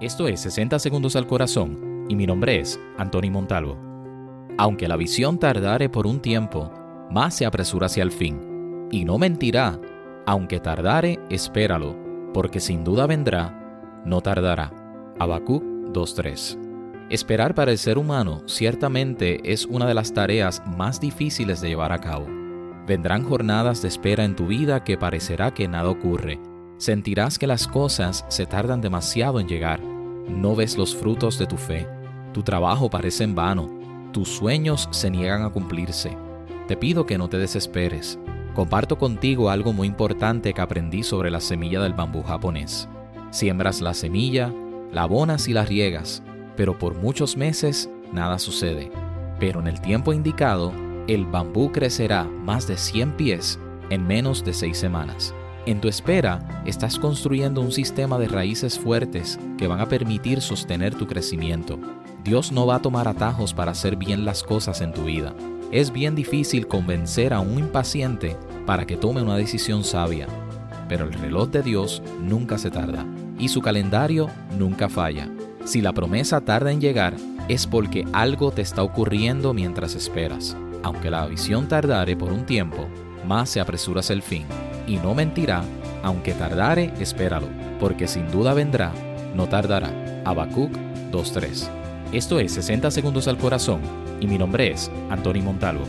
Esto es 60 segundos al corazón y mi nombre es Anthony Montalvo. Aunque la visión tardare por un tiempo, más se apresura hacia el fin. Y no mentirá, aunque tardare, espéralo, porque sin duda vendrá, no tardará. Habacuc 2.3. Esperar para el ser humano ciertamente es una de las tareas más difíciles de llevar a cabo. Vendrán jornadas de espera en tu vida que parecerá que nada ocurre. Sentirás que las cosas se tardan demasiado en llegar. No ves los frutos de tu fe. Tu trabajo parece en vano. Tus sueños se niegan a cumplirse. Te pido que no te desesperes. Comparto contigo algo muy importante que aprendí sobre la semilla del bambú japonés. Siembras la semilla, la abonas y la riegas, pero por muchos meses nada sucede. Pero en el tiempo indicado, el bambú crecerá más de 100 pies en menos de 6 semanas. En tu espera, estás construyendo un sistema de raíces fuertes que van a permitir sostener tu crecimiento. Dios no va a tomar atajos para hacer bien las cosas en tu vida. Es bien difícil convencer a un impaciente para que tome una decisión sabia, pero el reloj de Dios nunca se tarda y su calendario nunca falla. Si la promesa tarda en llegar, es porque algo te está ocurriendo mientras esperas. Aunque la visión tardare por un tiempo, más se apresura el fin. Y no mentirá, aunque tardare, espéralo, porque sin duda vendrá, no tardará. Habacuc 2.3. Esto es 60 segundos al corazón y mi nombre es Anthony Montalvo.